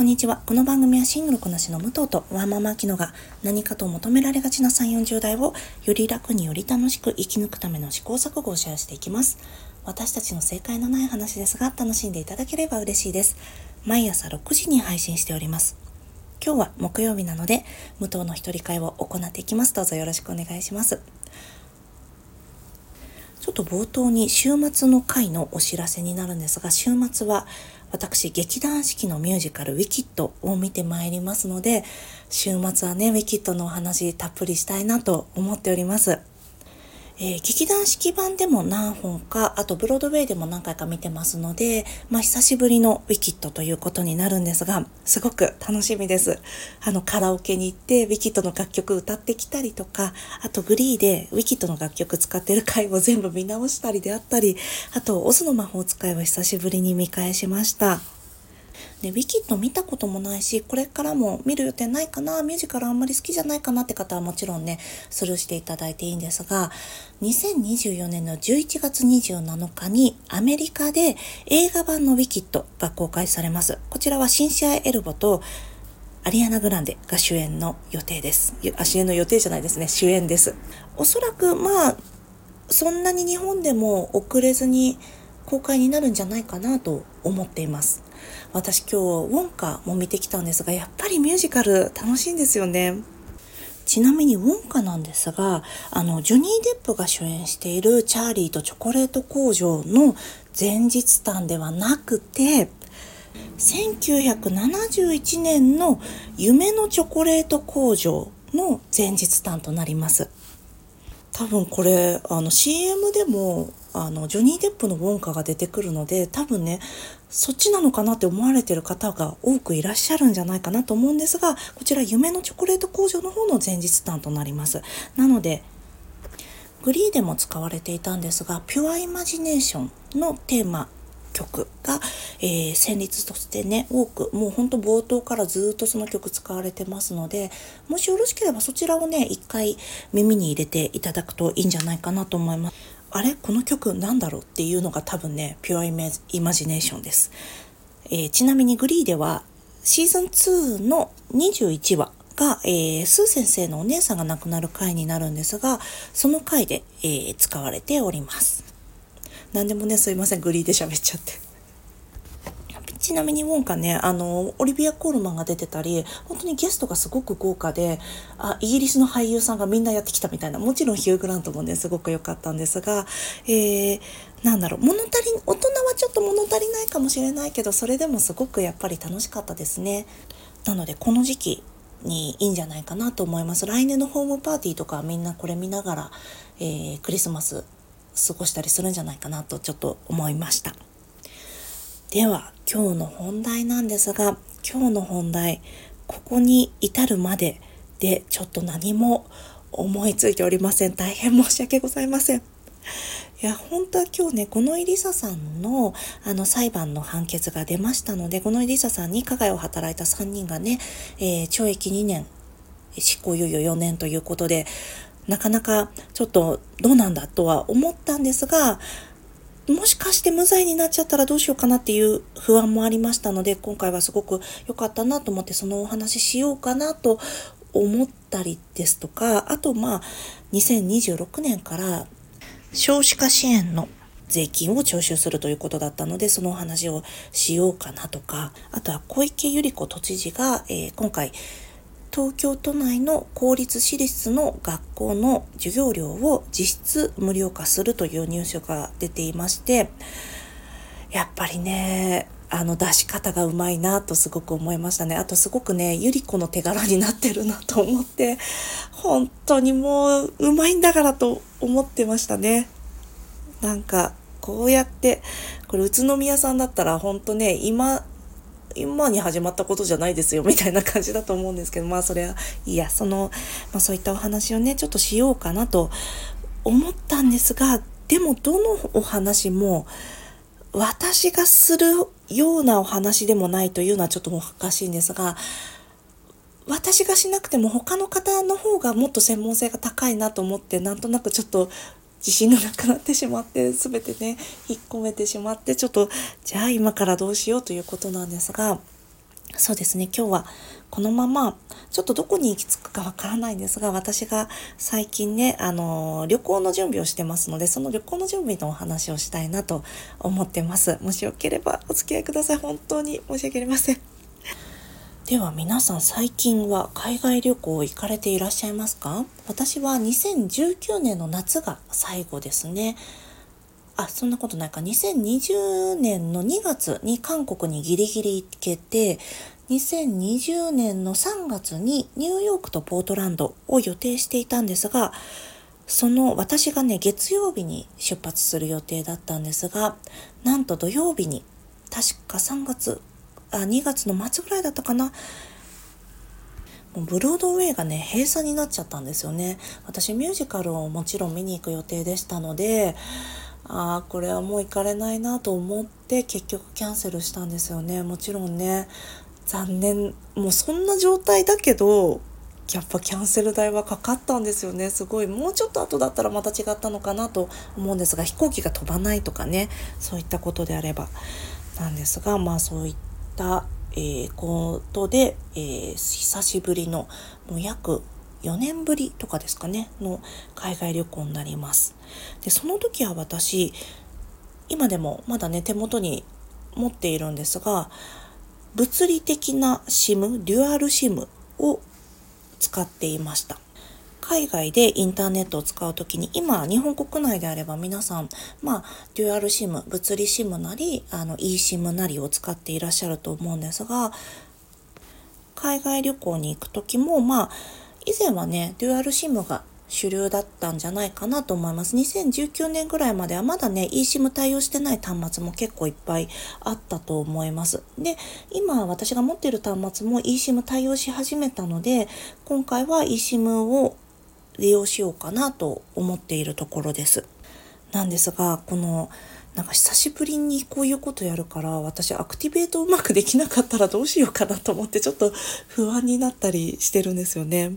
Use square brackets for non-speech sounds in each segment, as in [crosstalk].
こんにちは。この番組はシングルこなしの武藤とワーママキノが何かと求められがちな3、40代をより楽により楽しく生き抜くための試行錯誤をシェアしていきます。私たちの正解のない話ですが楽しんでいただければ嬉しいです。毎朝6時に配信しております。今日は木曜日なので武藤の一人会を行っていきます。どうぞよろしくお願いします。ちょっと冒頭に週末の回のお知らせになるんですが、週末は私、劇団四季のミュージカルウィキッドを見てまいりますので、週末はね、ウィキッドのお話たっぷりしたいなと思っております。えー、劇団四季版でも何本か、あとブロードウェイでも何回か見てますので、まあ久しぶりのウィキッドということになるんですが、すごく楽しみです。あのカラオケに行ってウィキッドの楽曲歌ってきたりとか、あとグリーでウィキッドの楽曲使ってる回を全部見直したりであったり、あとオズの魔法使いを久しぶりに見返しました。で、ウィキッド見たこともないし、これからも見る予定ないかな、ミュージカルあんまり好きじゃないかなって方はもちろんね、スルーしていただいていいんですが、2024年の11月27日にアメリカで映画版のウィキッドが公開されます。こちらはシンシア・エルボとアリアナ・グランデが主演の予定です。あ、主演の予定じゃないですね。主演です。おそらく、まあ、そんなに日本でも遅れずに公開になるんじゃないかなと思っています。私今日ウォンカも見てきたんですがやっぱりミュージカル楽しいんですよね。ちなみにウォンカなんですがあのジョニー・デップが主演しているチャーリーとチョコレート工場の前日譚ではなくて1971年の夢のチョコレート工場の前日譚となります。多分これあの CM でもあのジョニー・デップのウォンカが出てくるので多分ねそっちなのかなって思われてる方が多くいらっしゃるんじゃないかなと思うんですがこちら夢のチョコレート工場の方の前日談となりますなのでグリーでも使われていたんですがピュアイマジネーションのテーマ曲が、えー、旋律としてね多くもうほんと冒頭からずっとその曲使われてますのでもしよろしければそちらをね一回耳に入れていただくといいんじゃないかなと思います。あれ？この曲なんだろう？っていうのが多分ね、ピュアイメイマジネーションです。えー、ちなみにグリーではシーズン2の21話が、えー、スー先生のお姉さんが亡くなる回になるんですが、その回で、えー、使われております。何でもね、すいません、グリーで喋っちゃって。ちなみにウォンカね、あの、オリビア・コールマンが出てたり、本当にゲストがすごく豪華で、あ、イギリスの俳優さんがみんなやってきたみたいな、もちろんヒュー・グラントもね、すごく良かったんですが、えー、なんだろう、物足り、大人はちょっと物足りないかもしれないけど、それでもすごくやっぱり楽しかったですね。なので、この時期、にいいんじゃないかなと思います。来年のホームパーティーとかみんなこれ見ながら、えー、クリスマス過ごしたりするんじゃないかなとちょっと思いました。では今日の本題なんですが今日の本題ここに至るまででちょっと何も思いついておりません。大変申し訳ございません。いや本当は今日ねこのイリサさんのあの裁判の判決が出ましたのでこのイリサさんに加害を働いた3人がね、えー、懲役2年執行猶予4年ということでなかなかちょっとどうなんだとは思ったんですがもしかして無罪になっちゃったらどうしようかなっていう不安もありましたので、今回はすごく良かったなと思ってそのお話ししようかなと思ったりですとか、あとまあ、2026年から少子化支援の税金を徴収するということだったので、そのお話をしようかなとか、あとは小池百合子都知事が、えー、今回、東京都内の公立私立の学校の授業料を実質無料化するというニュースが出ていまして、やっぱりね、あの出し方がうまいなとすごく思いましたね。あとすごくね、ゆり子の手柄になってるなと思って、本当にもううまいんだからと思ってましたね。なんか、こうやって、これ宇都宮さんだったら本当ね、今今に始まったことじゃないですよみたいな感じだと思うんですけどまあそれはいやその、まあ、そういったお話をねちょっとしようかなと思ったんですがでもどのお話も私がするようなお話でもないというのはちょっとおかしいんですが私がしなくても他の方の方がもっと専門性が高いなと思ってなんとなくちょっと自信がなくなってしまって全てね引っ込めてしまってちょっとじゃあ今からどうしようということなんですがそうですね今日はこのままちょっとどこに行き着くかわからないんですが私が最近ねあの旅行の準備をしてますのでその旅行の準備のお話をしたいなと思ってます。もしよければお付き合いください。本当に申し訳ありません。では皆さん最近は海外旅行行かれていらっしゃいますか？私は2019年の夏が最後ですねあ、そんなことないか。2020年の2月に韓国にギリギリ行けて、2020年の3月にニューヨークとポートランドを予定していたんですが、その私がね、月曜日に出発する予定だったんですが、なんと土曜日に、確か3月、あ、2月の末ぐらいだったかな、もうブロードウェイがね、閉鎖になっちゃったんですよね。私ミュージカルをもちろん見に行く予定でしたので、ああこれはもう行かれないなと思って結局キャンセルしたんですよね。もちろんね残念。もうそんな状態だけどやっぱキャンセル代はかかったんですよね。すごい。もうちょっと後だったらまた違ったのかなと思うんですが飛行機が飛ばないとかねそういったことであればなんですがまあそういった、え、ことで、えー、久しぶりのもう約4年ぶりとかですかねの海外旅行になります。でその時は私今でもまだね手元に持っているんですが物理的な SIM デュアル SIM を使っていました。海外でインターネットを使うときに今日本国内であれば皆さんまあデュアル SIM 物理 SIM なりあの eSIM なりを使っていらっしゃると思うんですが海外旅行に行く時もまあ以前はね、デュアル SIM が主流だったんじゃないかなと思います。2019年ぐらいまではまだね、eSIM 対応してない端末も結構いっぱいあったと思います。で、今私が持っている端末も eSIM 対応し始めたので、今回は eSIM を利用しようかなと思っているところです。なんですが、このなんか久しぶりにこういうことやるから私アクティベートうまくできなかったらどうしようかなと思ってちょっと不安になったりしてるんですよね。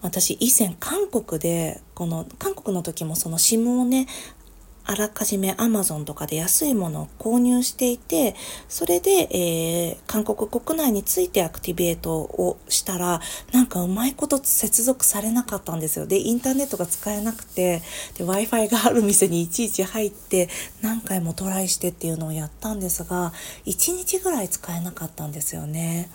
私以前韓国でこの韓国の時もその SIM をねあらかじめ Amazon とかで安いものを購入していて、それで、えー、韓国国内についてアクティベートをしたら、なんかうまいこと接続されなかったんですよ。で、インターネットが使えなくて、で、Wi-Fi がある店にいちいち入って、何回もトライしてっていうのをやったんですが、1日ぐらい使えなかったんですよね。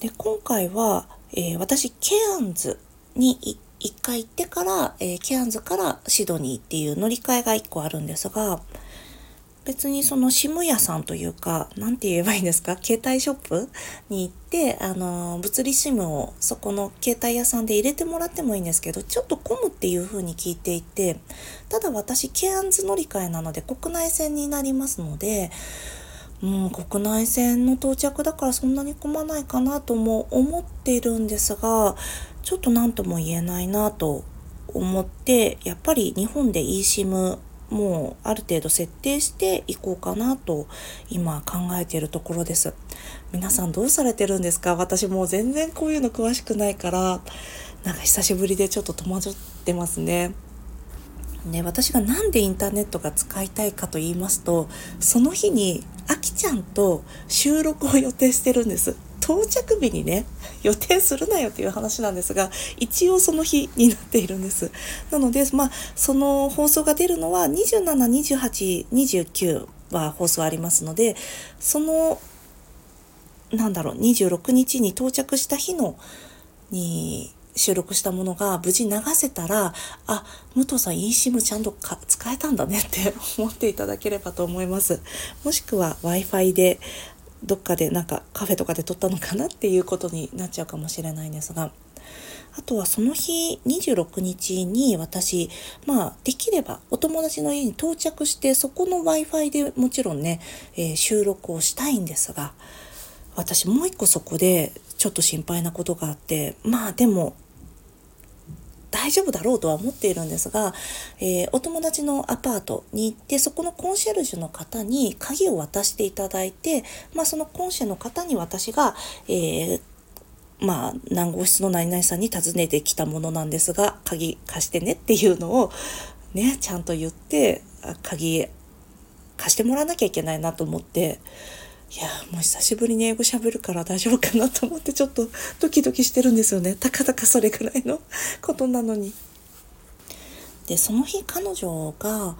で、今回は、えー、私、ケアンズに行って一回行ってから、えー、ケアンズからシドニーっていう乗り換えが一個あるんですが、別にそのシム屋さんというか、なんて言えばいいんですか？携帯ショップに行って、あの、物理シムをそこの携帯屋さんで入れてもらってもいいんですけど、ちょっと混むっていう風に聞いていて、ただ私、ケアンズ乗り換えなので国内線になりますので、うん、国内線の到着だからそんなに混まないかなとも思っているんですが、ちょっと何とも言えないなと思って、やっぱり日本で eSIM もうある程度設定していこうかなと今考えているところです。皆さんどうされてるんですか？私もう全然こういうの詳しくないから、なんか久しぶりでちょっと戸惑ってますね。ね、私が何でインターネットが使いたいかと言いますと、その日にあきちゃんと収録を予定してるんです。到着日にね、[laughs] 予定するなよっていう話なんですが、一応その日になっているんです。なので、まあ、その放送が出るのは27、28、29は放送ありますので、その、なんだろう、26日に到着した日の、に、収録したものが無事流せたら、あ、武藤さん eSIM ちゃんと使えたんだねって思っていただければと思います。もしくは Wi-Fi でどっかでなんかカフェとかで撮ったのかなっていうことになっちゃうかもしれないんですが、あとはその日26日に私、まあできればお友達の家に到着してそこの Wi-Fi でもちろんね、えー、収録をしたいんですが、私もう一個そこでちょっと心配なことがあって、まあでも大丈夫だろうとは思っているんですが、えー、お友達のアパートに行ってそこのコンシェルジュの方に鍵を渡していただいて、まあ、そのコンシェの方に私が、えーまあ、何号室の何々さんに訪ねてきたものなんですが、鍵貸してねっていうのをね、ちゃんと言って、鍵貸してもらわなきゃいけないなと思って、いやもう久しぶりに英語喋るから大丈夫かなと思ってちょっとドキドキしてるんですよねたかだかそれぐらいのことなのに。でその日彼女が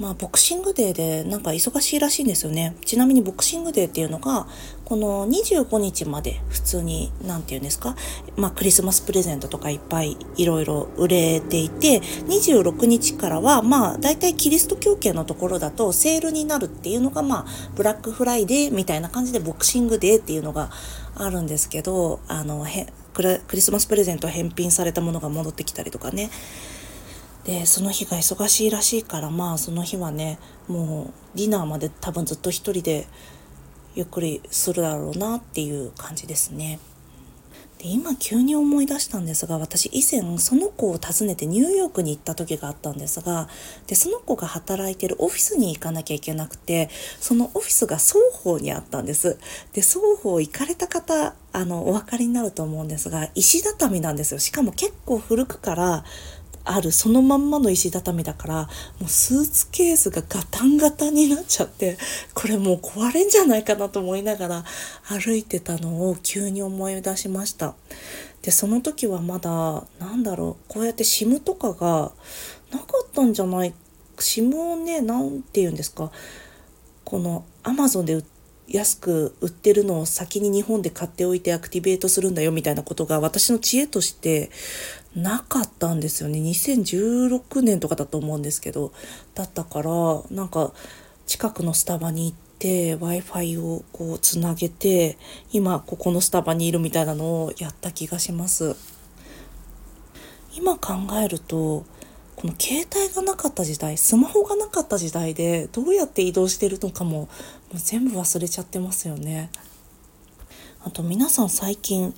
まあ、ボクシングデーでなんか忙しいらしいんですよね。ちなみにボクシングデーっていうのが、この25日まで普通に、なんて言うんですか、まあ、クリスマスプレゼントとかいっぱいいろいろ売れていて、26日からは、まあ、大体キリスト教系のところだとセールになるっていうのが、まあ、ブラックフライデーみたいな感じでボクシングデーっていうのがあるんですけど、あの、へクリスマスプレゼント返品されたものが戻ってきたりとかね。でその日が忙しいらしいからまあその日はねもうディナーまで多分ずっと一人でゆっくりするだろうなっていう感じですね。で今急に思い出したんですが私以前その子を訪ねてニューヨークに行った時があったんですがでその子が働いてるオフィスに行かなきゃいけなくてそのオフィスが双方にあったんですで双方行かれた方あのお分かりになると思うんですが石畳なんですよしかも結構古くからあるそのまんまの石畳だからもうスーツケースがガタンガタンになっちゃってこれもう壊れんじゃないかなと思いながら歩いてたのを急に思い出しました。でその時はまだなんだろうこうやって SIM とかがなかったんじゃない SIM をね何て言うんですかこの Amazon で売って安く売ってるのを先に日本で買っておいてアクティベートするんだよみたいなことが私の知恵としてなかったんですよね。2016年とかだと思うんですけどだったからなんか近くのスタバに行って w i f i をこうつなげて今ここのスタバにいるみたいなのをやった気がします。今考えるとこの携帯がなかった時代スマホがなかった時代でどうやって移動してるのかももう全部忘れちゃってますよね。あと皆さん最近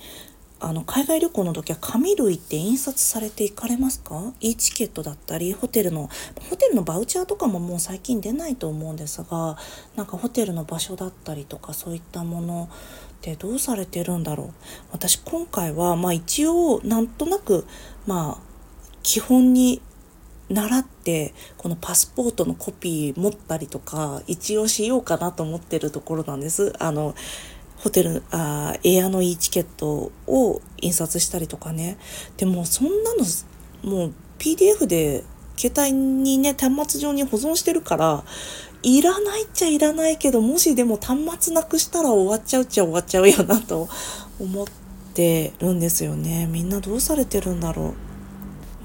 あの海外旅行の時は紙類って印刷されていかれますか ?e チケットだったりホテルのホテルのバウチャーとかももう最近出ないと思うんですがなんかホテルの場所だったりとかそういったものってどうされてるんだろう？私今回はまあ一応なんとなくまあ基本に習ってこのパスポートのコピー持ったりとか一応しようかなと思ってるところなんです。あのホテル、あエアの e チケットを印刷したりとかね。でもそんなの、もう PDF で携帯にね、端末上に保存してるから、いらないっちゃいらないけど、もしでも端末なくしたら終わっちゃうっちゃ終わっちゃうよなと思ってるんですよね。みんなどうされてるんだろう。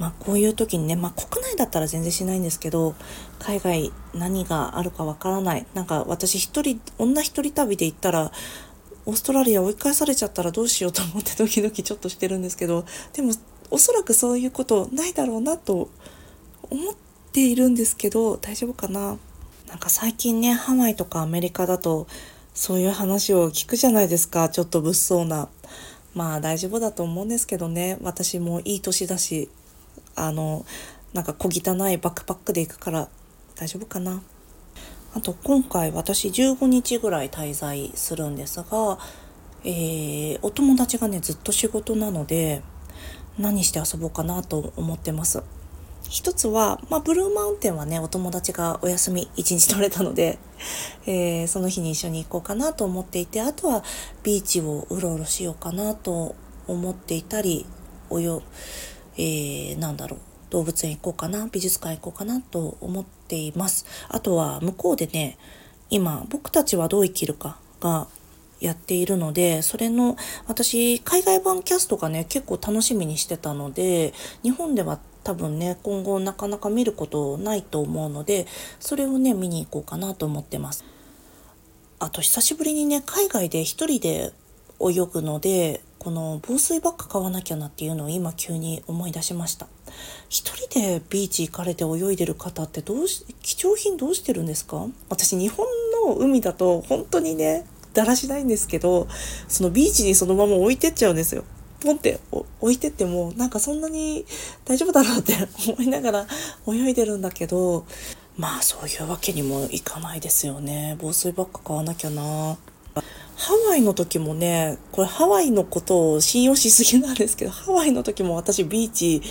まあこういう時にね、まあ国内だったら全然しないんですけど、海外何があるかわからない。なんか私一人、女一人旅で行ったら、オーストラリア追い返されちゃったらどうしようと思ってドキドキちょっとしてるんですけどでもおそらくそういうことないだろうなと思っているんですけど大丈夫かな？なんか最近ねハワイとかアメリカだとそういう話を聞くじゃないですか。ちょっと物騒な。まあ大丈夫だと思うんですけどね。私もいい年だしあのなんか小汚いバックパックで行くから大丈夫かな？あと今回私15日ぐらい滞在するんですが、えー、お友達がねずっと仕事なので何して遊ぼうかなと思ってます。一つは、まあ、ブルーマウンテンはね、お友達がお休み一日取れたので、えー、その日に一緒に行こうかなと思っていて、あとはビーチをうろうろしようかなと思っていたり、およ、えー、なんだろう、動物園行こうかな美術館行こうかなと思ってています。あとは向こうでね今僕たちはどう生きるかがやっているのでそれの私海外版キャストがね結構楽しみにしてたので日本では多分ね今後なかなか見ることないと思うのでそれをね見に行こうかなと思ってます。あと久しぶりにね海外で一人で泳ぐのでこの防水バッグ買わなきゃなっていうのを今急に思い出しました。一人でビーチ行かれて泳いでる方ってどうし貴重品どうしてるんですか？私日本の海だと本当にねだらしないんですけどそのビーチにそのまま置いてっちゃうんですよ。ポンって置いてってもなんかそんなに大丈夫だろうって [laughs] 思いながら泳いでるんだけどまあそういうわけにもいかないですよね。防水バッグ買わなきゃな。ハワイの時もね、これハワイのことを信用しすぎなんですけど、ハワイの時も私ビーチ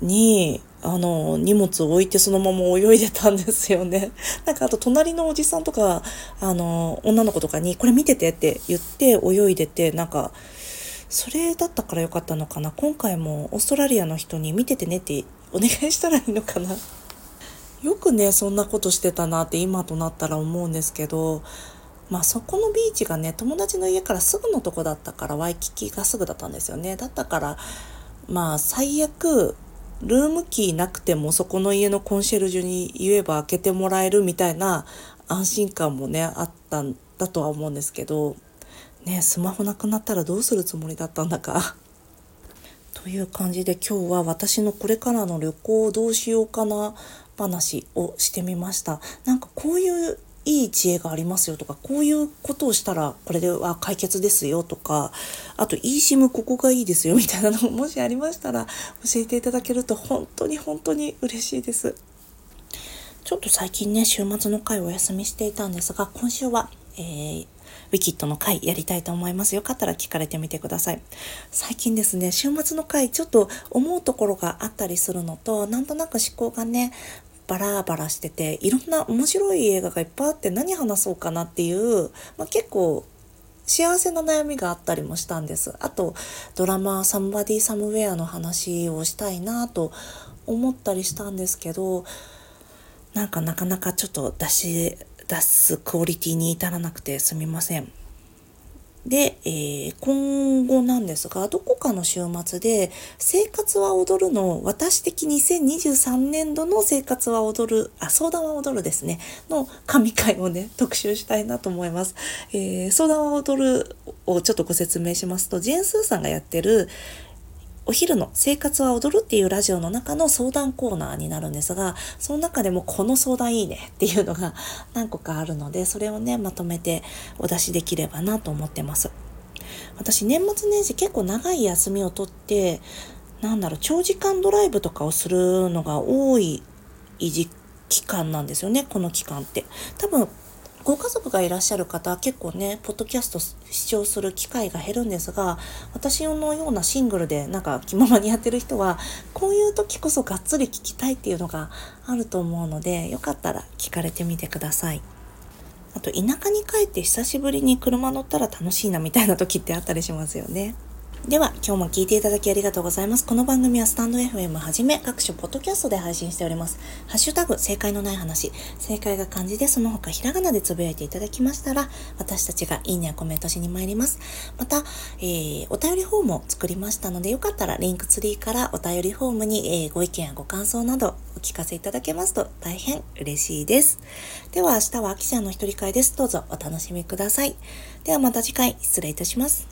にあの、荷物を置いてそのまま泳いでたんですよね。[laughs] なんかあと隣のおじさんとか、あの、女の子とかにこれ見ててって言って泳いでて、なんか、それだったからよかったのかな。今回もオーストラリアの人に見ててねってお願いしたらいいのかな。よくね、そんなことしてたなって今となったら思うんですけど、まあそこのビーチがね、友達の家からすぐのとこだったから、ワイキキがすぐだったんですよね。だったから、まあ最悪、ルームキーなくてもそこの家のコンシェルジュに言えば開けてもらえるみたいな安心感もね、あったんだとは思うんですけど、ね、スマホなくなったらどうするつもりだったんだか。[laughs] という感じで今日は私のこれからの旅行をどうしようかな話をしてみました。なんかこういういい知恵がありますよとかこういうことをしたらこれでは解決ですよとかあと eSIM ここがいいですよみたいなのももしありましたら教えていただけると本当に本当に嬉しいです。ちょっと最近ね週末の回お休みしていたんですが今週は、えー、ウィキッドの回やりたいと思います。よかったら聞かれてみてください。最近ですね、週末の回ちょっと思うところがあったりするのと、なんとなく思考がね、バラバラしてていろんな面白い映画がいっぱいあって何話そうかなっていう、まあ、結構幸せな悩みがあったりもしたんです。あとドラマ「サムバディ・サムウェア」の話をしたいなと思ったりしたんですけどなんかなかなかちょっと出し出すクオリティに至らなくてすみません。で、えー、今後なんですが、どこかの週末で、生活は踊るの、私的2023年度の生活は踊る、あ、相談は踊るですね、の神回をね、[laughs] 特集したいなと思います。えー、相談は踊るをちょっとご説明しますと、ジェン・スーさんがやってる、お昼の生活は踊るっていうラジオの中の相談コーナーになるんですが、その中でもこの相談いいねっていうのが [laughs] 何個かあるので、それをね、まとめてお出しできればなと思ってます。私年末年始結構長い休みをとって、なんだろう、長時間ドライブとかをするのが多い期間なんですよね、この期間って。多分ご家族がいらっしゃる方結構ね、ポッドキャスト視聴する機会が減るんですが、私のようなシングルでなんか気ままにやってる人は、こういう時こそがっつり聞きたいっていうのがあると思うので、よかったら聞かれてみてください。あと、田舎に帰って久しぶりに車乗ったら楽しいなみたいな時ってあったりしますよね。では、今日も聞いていただきありがとうございます。この番組はスタンド FM はじめ各種ポッドキャストで配信しております。ハッシュタグ、正解のない話、正解が漢字でその他ひらがなでつぶやいていただきましたら、私たちがいいねやコメントしに参ります。また、えー、お便りフォームを作りましたので、よかったらリンクツリーからお便りフォームに、えー、ご意見やご感想などお聞かせいただけますと大変嬉しいです。では、明日は秋ちゃんの一人会です。どうぞお楽しみください。ではまた次回失礼いたします。